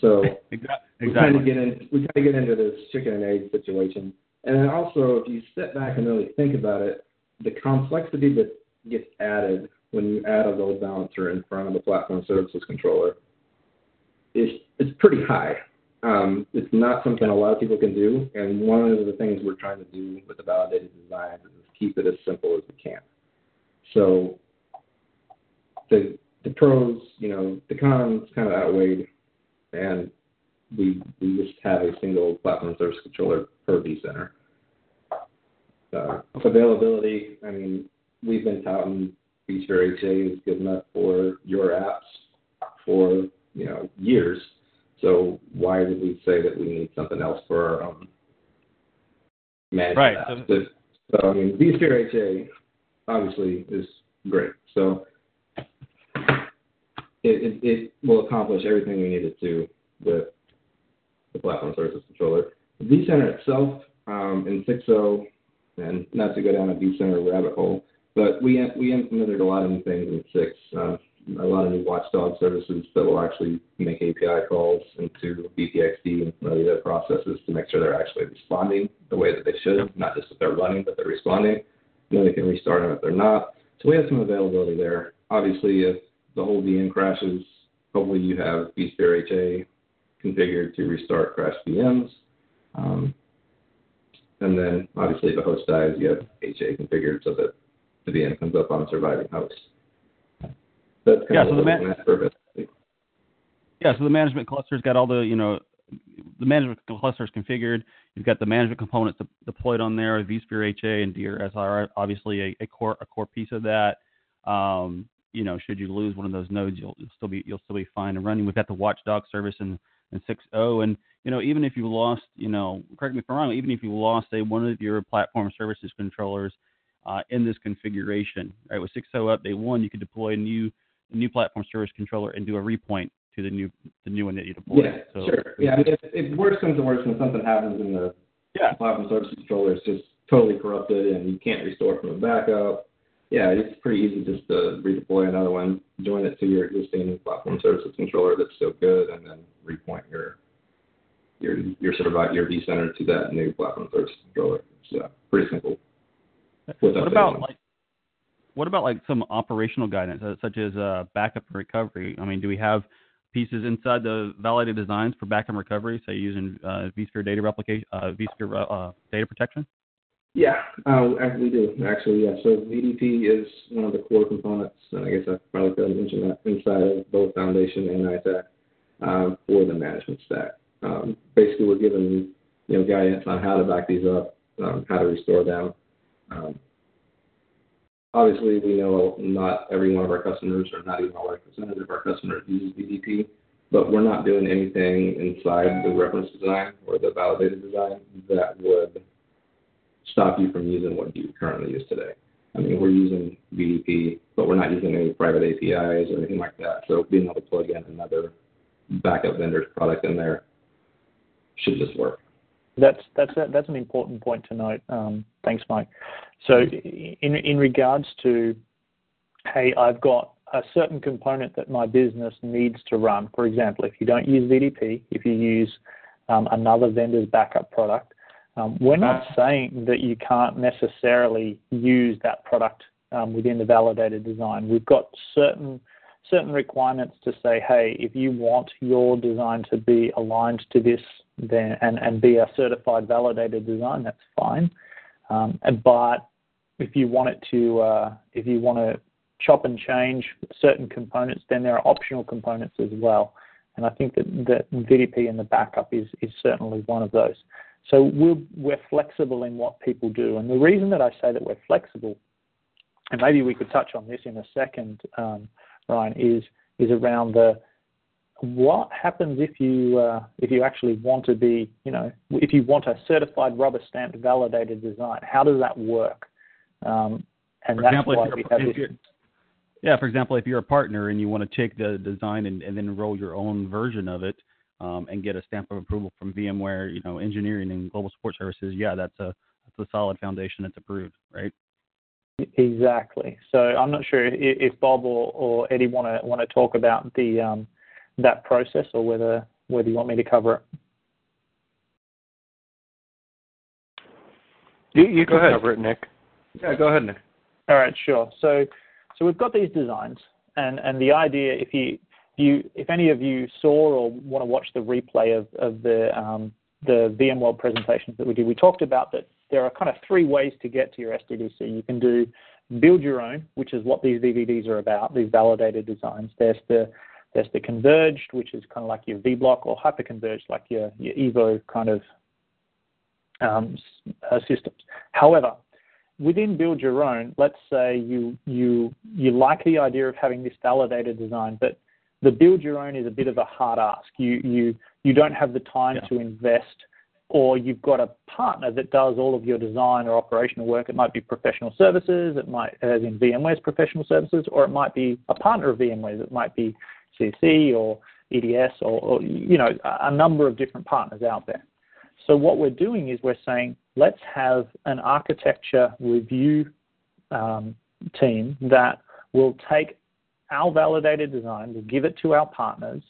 So Exactly. we kind of get in we kind of get into this chicken and egg situation. And then also, if you step back and really think about it, the complexity that gets added when you add a load balancer in front of a platform services controller is it's pretty high. Um, it's not something a lot of people can do, and one of the things we're trying to do with the validated designs is keep it as simple as we can. So the the pros, you know, the cons kind of outweighed, and we we just have a single platform service controller per vCenter. Uh, availability, I mean, we've been touting vSphere HA is good enough for your apps for you know years. So why would we say that we need something else for our own management Right. apps? So, so I mean, vSphere HA obviously is great. So it, it, it will accomplish everything we need it to with the platform services controller. vCenter itself um, in 6.0, and not to go down a vCenter rabbit hole, but we we implemented a lot of new things in 6. Uh, a lot of new watchdog services that will actually make API calls into VPXD and some the other processes to make sure they're actually responding the way that they should, not just that they're running, but they're responding. Know, they can restart them if they're not. So we have some availability there. Obviously, if the whole VM crashes, hopefully you have vSphere HA configured to restart crashed VMs. Um, and then obviously if a host dies, you have HA configured so that the VM comes up on a surviving host. That's kind Yeah, of so the man- looking at for it. Yeah, so the management cluster's got all the, you know, the management cluster is configured. You've got the management components de- deployed on there, vSphere HA and DRSR are obviously a, a core a core piece of that. Um, you know, should you lose one of those nodes, you'll, you'll still be you'll still be fine and running. We've got the Watchdog service in in 6.0, and you know, even if you lost, you know, correct me if I'm wrong, even if you lost say one of your platform services controllers uh, in this configuration, right? With 6.0 update one, you could deploy a new a new platform service controller and do a repoint to the new the new one that you deployed. Yeah, so, sure. Yeah, I mean, if, if worse comes to worse and something happens in the Yeah. platform service controller, it's just totally corrupted and you can't restore from a backup. Yeah, it's pretty easy just to redeploy another one, join it to your existing platform services controller that's still good, and then repoint your your your survive your vCenter to that new platform services controller. It's uh, pretty simple. What about like what about like some operational guidance uh, such as uh, backup and recovery? I mean, do we have pieces inside the validated designs for backup and recovery, say using uh, vSphere data replication, uh, vSphere uh, data protection? Yeah, uh, we do. Actually, yeah. So VDP is one of the core components, and I guess I probably could have mentioned that inside of both Foundation and ITAC um, for the management stack. Um, basically, we're given you know guidance on how to back these up, um, how to restore them. Um, obviously, we know not every one of our customers, or not even all our percentage of our customers, uses VDP, but we're not doing anything inside the reference design or the validated design that would stop you from using what you currently use today. I mean, we're using VDP, but we're not using any private APIs or anything like that. So being able to plug in another backup vendor's product in there should just work. That's that's a, that's an important point to note. Um, thanks, Mike. So, in in regards to hey, I've got a certain component that my business needs to run. For example, if you don't use VDP, if you use um, another vendor's backup product, um, we're not saying that you can't necessarily use that product um, within the validated design. We've got certain certain requirements to say, hey, if you want your design to be aligned to this then and, and be a certified validated design, that's fine. Um, but if you want it to uh, if you want to chop and change certain components, then there are optional components as well. And I think that, that VDP and the backup is, is certainly one of those. So we're, we're flexible in what people do. And the reason that I say that we're flexible, and maybe we could touch on this in a second, um, Ryan, is, is around the what happens if you uh, if you actually want to be, you know, if you want a certified rubber stamped validated design, how does that work? Um, and For that's example, why we have this. yeah, for example, if you're a partner and you want to take the design and, and then roll your own version of it um, and get a stamp of approval from VMware, you know, engineering and global support services, yeah, that's a that's a solid foundation It's approved, right? Exactly. So I'm not sure if, if Bob or, or Eddie want to want to talk about the um, that process or whether whether you want me to cover it. You, you can Go ahead. cover it, Nick. Yeah, go ahead, Nick. All right, sure. So, so we've got these designs, and, and the idea, if you, you, if any of you saw or want to watch the replay of, um, the VMworld presentations that we did, we talked about that there are kind of three ways to get to your SDDC. You can do build your own, which is what these VVDs are about, these validated designs. There's the there's the converged, which is kind of like your vBlock, or hyperconverged, like your, your Evo kind of um, uh, systems. However, within build your own, let's say you you you like the idea of having this validated design, but the build your own is a bit of a hard ask. You you you don't have the time Yeah. to invest, or you've got a partner that does all of your design or operational work. It might be professional services, it might as in VMware's professional services, or it might be a partner of VMware's. It might be CC or EDS or, or you know a a number of different partners out there. So what we're doing is we're saying let's have an architecture review um, team that will take our validated design, we give it to our partners.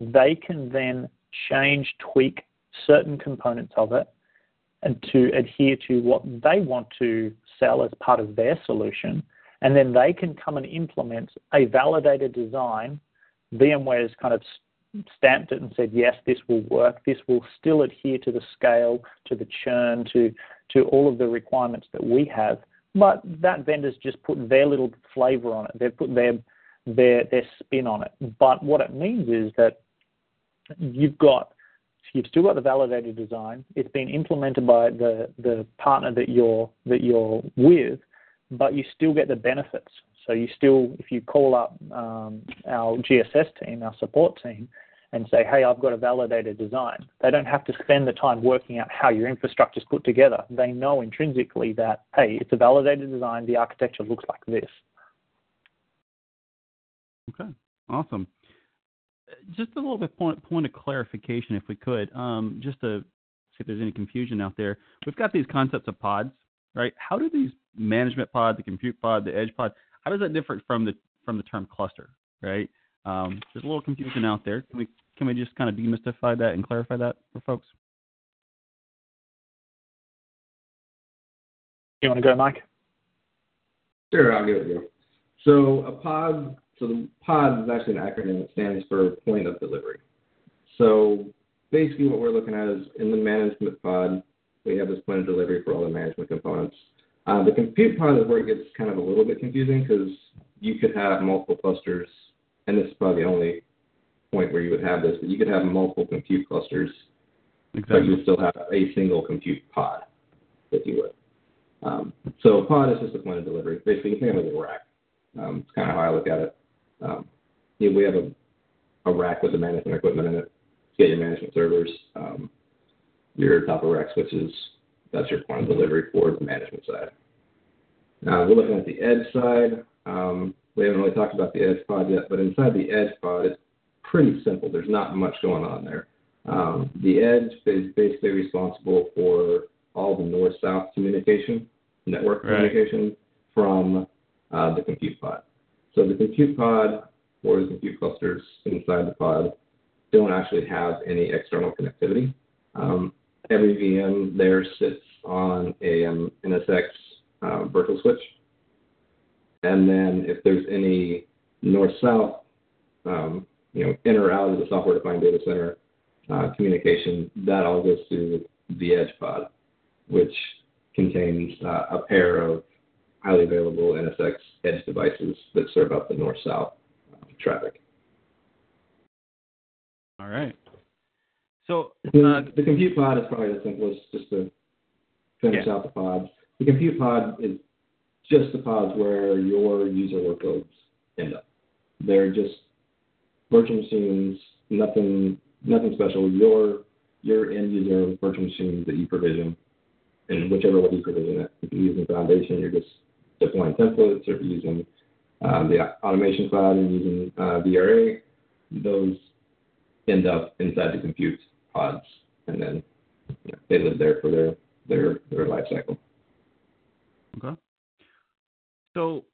They can then change, tweak certain components of it and to adhere to what they want to sell as part of their solution. And then they can come and implement a validated design. VMware's kind of stamped it and said, yes, this will work. This will still adhere to the scale, to the churn, to, to all of the requirements that we have. But that vendor's just put their little flavor on it. They've put their, their, their spin on it. But what it means is that you've got, you've still got the validated design. It's been implemented by the, the partner that you're, that you're with, but you still get the benefits. So you still, if you call up um, our GSS team, our support team, and say, hey, I've got a validated design, they don't have to spend the time working out how your infrastructure is put together. They know intrinsically that, hey, it's a validated design, the architecture looks like this. Okay, awesome. Just a little bit point point of clarification, if we could, um, just to see if there's any confusion out there. We've got these concepts of pods, right? How do these management pod, the compute pod, the edge pod, how does that differ from the from the term cluster, right? Um, there's a little confusion out there. Can we can we just kind of demystify that and clarify that for folks? You want to go, Mike? Sure, I'll give it to you. So a pod, so the pod is actually an acronym that stands for point of delivery. So basically what we're looking at is in the management pod, we have this point of delivery for all the management components. Uh, the compute pod is where it gets kind of a little bit confusing because you could have multiple clusters, and this is probably the only point where you would have this, but you could have multiple compute clusters but you still have a single compute pod, if you would. Um, so a pod is just a point of delivery. Basically, you think of it as a rack. Um, it's kind of how I look at it. Um, you know, we have a, a rack with the management equipment in it. You get your management servers, um, your top of rack switches. That's your point of delivery for the management side. Now we're looking at the edge side. Um, we haven't really talked about the edge pod yet, but inside the edge pod, it's pretty simple. There's not much going on there. Um, the edge is basically responsible for all the north-south communication, network Right. communication from uh, the compute pod. So the compute pod or the compute clusters inside the pod don't actually have any external connectivity. Um, every VM there sits on a um, NSX uh, virtual switch. And then if there's any north-south, um, you know, in or out of the software-defined data center uh, communication, that all goes to the edge pod, which contains uh, a pair of highly available NSX edge devices that serve up the north-south uh, traffic. All right. So the, uh, the compute pod is probably the simplest, just to finish Yeah. out the pods. The compute pod is just the pods where your user workloads end up. They're just virtual machines, nothing nothing special. Your your end user virtual machines that you provision, and whichever way you provision it. If you're using Foundation, you're just deploying templates. Or using um, the automation cloud and using uh, VRA, those end up inside the compute pods, and then they live there for their their their life cycle. Okay. So,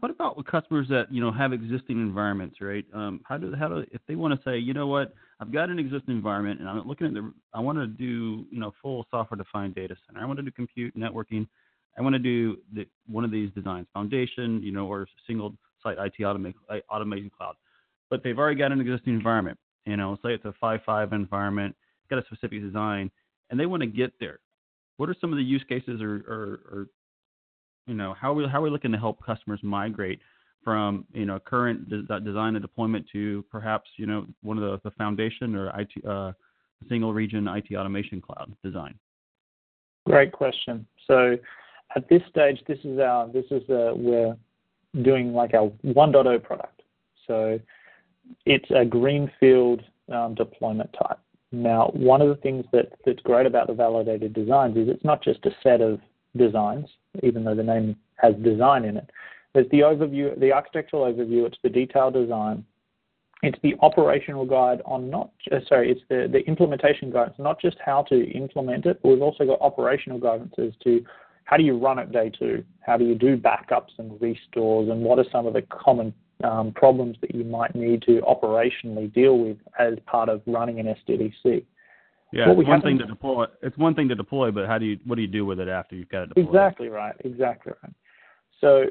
what about customers that you know have existing environments, right? Um, how do how do if they want to say, you know what, I've got an existing environment, and I'm looking at the, I want to do you know full software-defined data center. I want to do compute networking. I want to do the, one of these designs, foundation, you know, or single site IT automation cloud. But they've already got an existing environment. You know, say it's a 5.5 environment, got a specific design, and they want to get there. What are some of the use cases or, or, or you know, how are we how are we looking to help customers migrate from you know current de- design and deployment to perhaps you know one of the, the foundation or IT uh, single region IT automation cloud design? Great question. So at this stage, this is our this is the we're doing like our 1.0 product. So it's a greenfield um, deployment type. Now, one of the things that, that's great about the validated designs is it's not just a set of designs, even though the name has design in it. There's the overview, the architectural overview, it's the detailed design, it's the operational guide on not uh, sorry, it's the, the implementation guidance, not just how to implement it, but we've also got operational guidance as to how do you run it day two, how do you do backups and restores, and what are some of the common um, problems that you might need to operationally deal with as part of running an SDDC. Yeah, What it's one thing to deploy. It's one thing to deploy, but how do you what do you do with it after you've got it deployed? Exactly right. Exactly right. So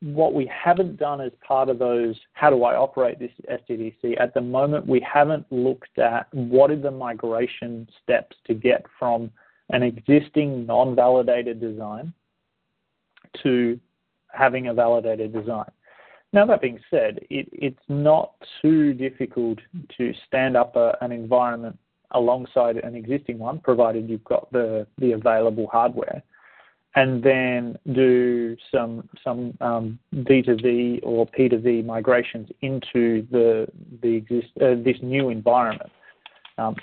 what we haven't done as part of those, how do I operate this SDDC? At the moment, we haven't looked at what are the migration steps to get from an existing non-validated design to having a validated design. Now that being said, it, it's not too difficult to stand up a, an environment alongside an existing one, provided you've got the, the available hardware, and then do some some um, V2V or P2V migrations into the the exist uh, this new environment. Um,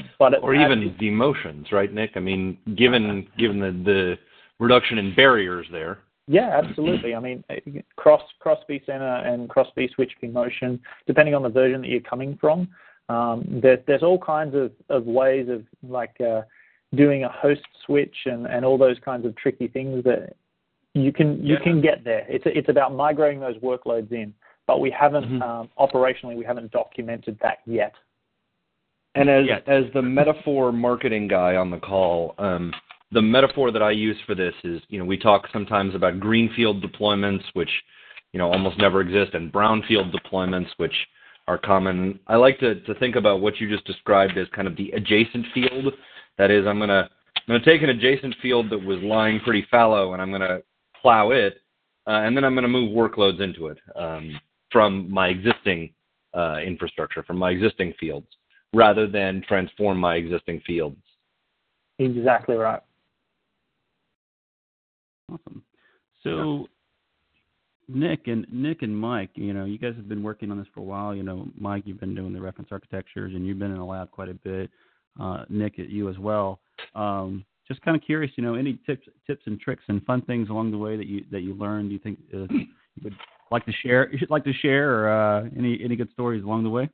or even the vMotions, right, Nick? I mean, given given the, the reduction in barriers there. Yeah, absolutely. I mean, uh, cross cross vCenter and cross vSwitch vMotion, depending on the version that you're coming from, um, there, there's all kinds of, of ways of like uh, doing a host switch and, and all those kinds of tricky things that you can you Yeah. can get there. It's it's about migrating those workloads in, but we haven't Mhm. um, operationally we haven't documented that yet. And as Yeah. as the metaphor marketing guy on the call, um, the metaphor that I use for this is, you know, we talk sometimes about greenfield deployments, which, you know, almost never exist, and brownfield deployments, which are common. I like to to think about what you just described as kind of the adjacent field. That is, I'm gonna I'm gonna take an adjacent field that was lying pretty fallow, and I'm gonna plow it, uh, and then I'm gonna move workloads into it um, from my existing uh, infrastructure, from my existing fields rather than transform my existing fields. Exactly right. Awesome. So, Nick and Nick and Mike, you know, you guys have been working on this for a while. You know, Mike, you've been doing the reference architectures, and you've been in the lab quite a bit. Uh, Nick, at you as well. Um, just kind of curious, you know, any tips, tips and tricks and fun things along the way that you that you learned. Do You think uh, you would like to share? You should like to share, or uh, any any good stories along the way?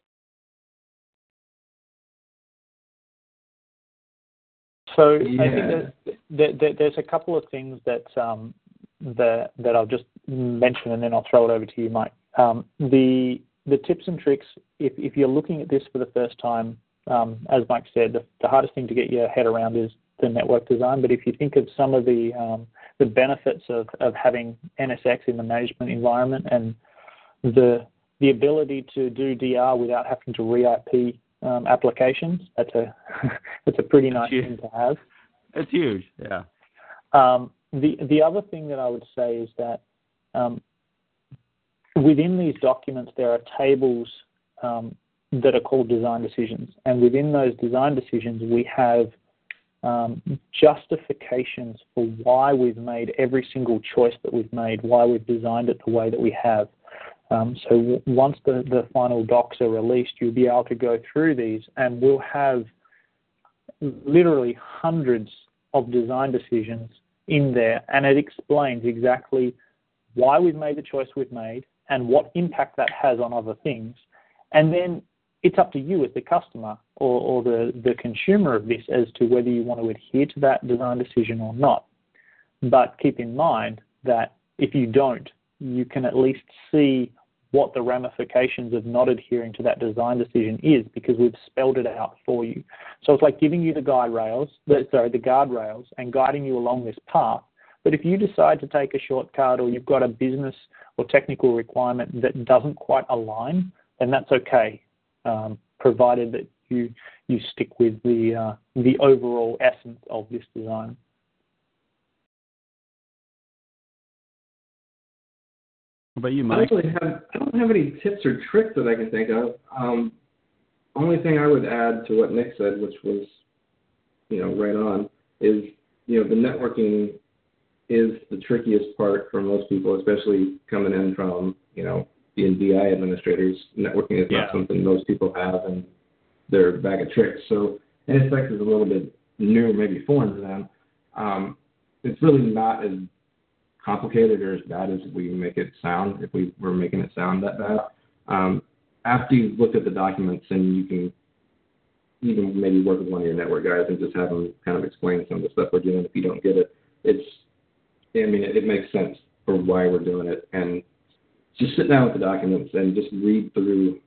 So I think that, that, that there's a couple of things that um, that that I'll just mention, and then I'll throw it over to you, Mike. Um, the the tips and tricks, if, if you're looking at this for the first time, um, as Mike said, the, the, hardest thing to get your head around is the network design. But if you think of some of the um, the benefits of, of having NSX in the management environment and the the ability to do DR without having to re-IP um, applications, that's a that's a pretty nice thing to have. It's huge, yeah. Um, the the other thing that I would say is that um, within these documents there are tables um, that are called design decisions, and within those design decisions we have um, justifications for why we've made every single choice that we've made, why we've designed it the way that we have. Um, so once the, final docs are released, you'll be able to go through these, and we'll have literally hundreds of design decisions in there, and it explains exactly why we've made the choice we've made and what impact that has on other things. And then it's up to you as the customer or, the consumer of this as to whether you want to adhere to that design decision or not. But keep in mind that if you don't, you can at least see what the ramifications of not adhering to that design decision is because we've spelled it out for you. So it's like giving you the guide rails, sorry, the guardrails and guiding you along this path. But if you decide to take a shortcut or you've got a business or technical requirement that doesn't quite align, then that's okay, um, provided that you you stick with the uh, the overall essence of this design. About you, Mike? I don't, really have, I don't have any tips or tricks that I can think of. Um, only thing I would add to what Nick said, which was, you know, right on, is you know the networking is the trickiest part for most people, especially coming in from you know being VI administrators. Networking is yeah. not something most people have, and they're bag of tricks. So NSX is a little bit new, maybe foreign to them. Um, it's really not as complicated or as bad as we make it sound, if we were making it sound that bad. Um, after you've looked at the documents and you can even maybe work with one of your network guys and just have them kind of explain some of the stuff we're doing if you don't get it. It's, I mean, it, it makes sense for why we're doing it. And just sit down with the documents and just read through,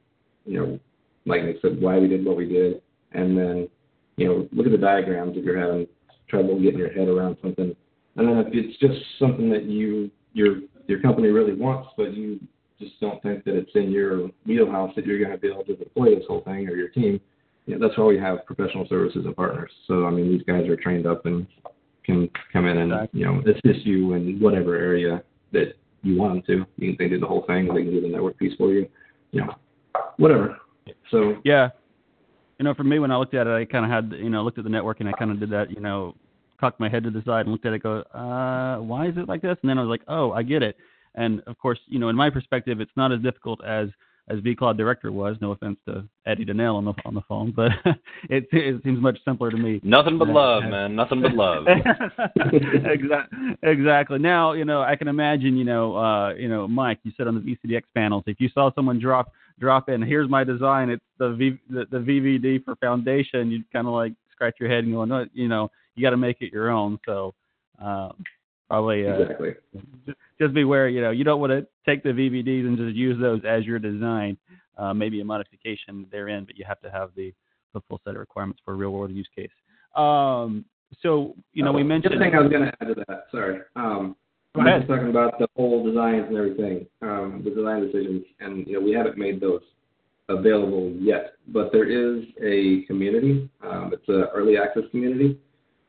you know, like I said, why we did what we did. And then, you know, look at the diagrams if you're having trouble getting your head around something and then if it's just something that you your your company really wants, but you just don't think that it's in your wheelhouse that you're going to be able to deploy this whole thing or your team, you know, that's why we have professional services and partners. So I mean, these guys are trained up and can come in and you know assist you in whatever area that you want them to. You can they do the whole thing, they can do the network piece for you, you know, whatever. So yeah, you know, for me when I looked at it, I kind of had you know looked at the network and I kind of did that, you know, cocked my head to the side and looked at it, go, uh, why is it like this? And then I was like, oh, I get it. And of course, you know, in my perspective, it's not as difficult as as vCloud Director was. No offense to Eddie Dinel on the on the phone, but it it seems much simpler to me. Nothing but love, man. Nothing but love. exactly. Exactly. Now, you know, I can imagine, you know, uh, you know, Mike, you said on the VCDX panels, if you saw someone drop drop in, here's my design. It's the v, the, the VVD for Foundation. You'd kind of like scratch your head and go, no, you know, you got to make it your own. So um, probably uh, exactly. just, just beware. You know, you don't want to take the VVDs and just use those as your design. Uh, maybe a modification therein, but you have to have the, the full set of requirements for a real world use case. Um, so you know, we mentioned. Just thing I was going to add to that. Sorry. Um. I was talking about the whole designs and everything, um, the design decisions, and you know we haven't made those available yet, but there is a community. Um, it's an early access community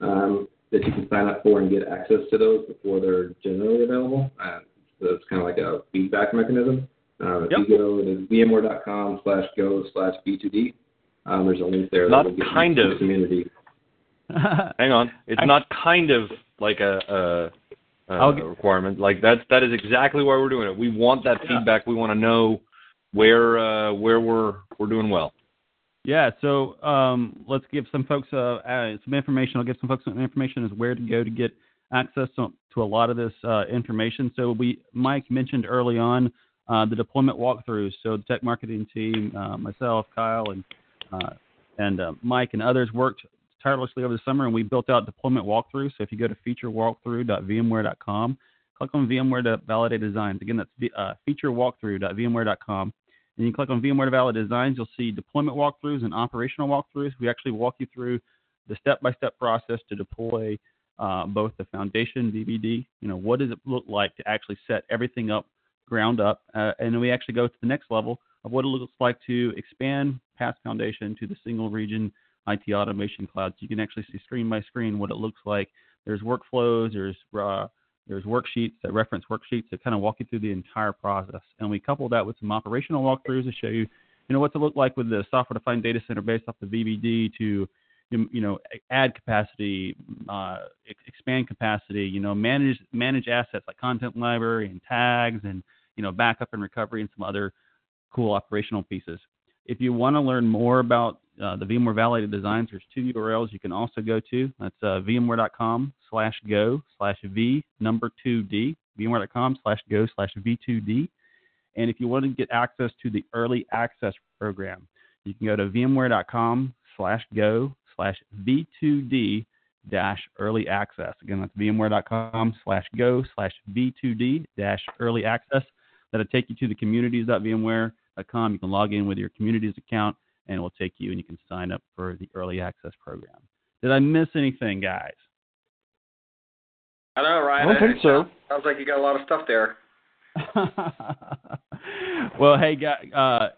um, that you can sign up for and get access to those before they're generally available. Uh, so it's kind of like a feedback mechanism. Uh, if yep. you go to vmware.com slash go slash v2d, um, there's a link there. Not that will kind of. The community. Hang on. It's I, not kind of like a, a, a get, requirement. Like that's that is exactly why we're doing it. We want that yeah. feedback. We want to know where uh, where we're we're doing well. Yeah, so um, let's give some folks uh, uh, some information. I'll give some folks some information as where to go to get access to, to a lot of this uh, information. So we, Mike mentioned early on uh, the deployment walkthroughs. So the tech marketing team, uh, myself, Kyle, and uh, and Mike and others worked tirelessly over the summer, and we built out deployment walkthroughs. So if you go to featurewalkthrough.vmware.com, click on VMware to validate designs. Again, that's featurewalkthrough.vmware.com. And you click on VMware Valid designs, you'll see deployment walkthroughs and operational walkthroughs. We actually walk you through the step-by-step process to deploy uh, both the foundation VVD. You know, what does it look like to actually set everything up ground up, uh, and then we actually go to the next level of what it looks like to expand past foundation to the single region IT automation cloud. So you can actually see screen by screen what it looks like. There's workflows, there's uh, there's worksheets that reference worksheets that kind of walk you through the entire process. And we couple that with some operational walkthroughs to show you, you know, what's it look like with the software-defined data center based off the VVD to, you know, add capacity, uh, expand capacity, you know, manage manage assets like content library and tags and you know backup and recovery and some other cool operational pieces. If you want to learn more about uh, the VMware Validated Designs, there's two URLs you can also go to. That's uh, vmware.com slash go slash v number 2d, vmware.com slash go slash v2d. And if you want to get access to the early access program, you can go to vmware.com slash go slash v2d dash early access. Again, that's vmware.com slash go slash v2d dash early access. That'll take you to the communities.vmware.com. You can log in with your communities account, and it will take you and you can sign up for the early access program. Did I miss anything, guys? I don't know, Ryan. I don't think so. Sounds like you got a lot of stuff there. well, hey, guys, uh,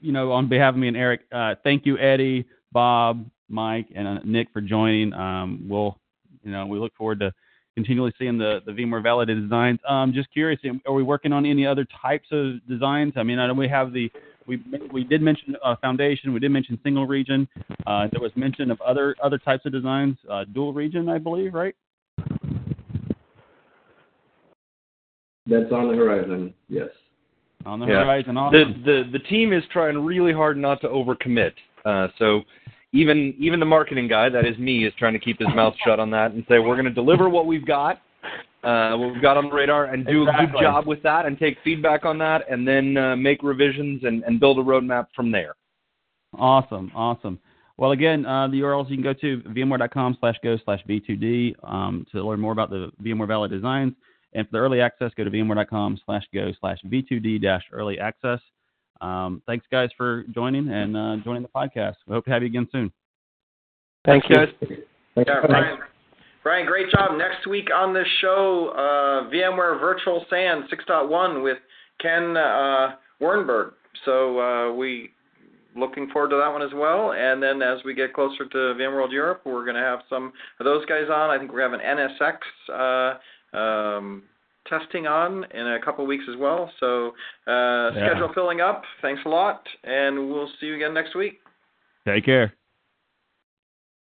you know, on behalf of me and Eric, uh, thank you, Eddie, Bob, Mike, and uh, Nick for joining. Um, we'll, you know, we look forward to continually seeing the, the VMware validated designs. Um, just curious, are we working on any other types of designs? I mean, I know we have the we we did mention uh, foundation, we did mention single region. Uh, there was mention of other other types of designs, uh, dual region, I believe, right? That's on the horizon. Yes. On the Yeah. horizon. Awesome. The, the the team is trying really hard not to overcommit. Uh, so even even the marketing guy, that is me, is trying to keep his mouth shut on that and say we're going to deliver what we've got, uh, what we've got on the radar, and do a good job with that, and take feedback on that, and then uh, make revisions and, and build a roadmap from there. Awesome, awesome. Well, again, uh, the URLs you can go to vmware.com slash go slash v2d um, to learn more about the VMware Valid Designs. And for the early access, go to vmware.com slash go slash v2d dash early access. Um, thanks, guys, for joining and uh, joining the podcast. We hope to have you again soon. Thank you. guys. Thanks Yeah, for coming. Brian. Great job. Next week on this show, uh, VMware Virtual SAN 6.1 with Ken uh, Werneburg. So uh, we looking forward to that one as well. And then as we get closer to VMworld Europe, we're going to have some of those guys on. I think we're having NSX uh, um, testing on in a couple of weeks as well. So uh, Yeah. schedule filling up. Thanks a lot, and we'll see you again next week. Take care.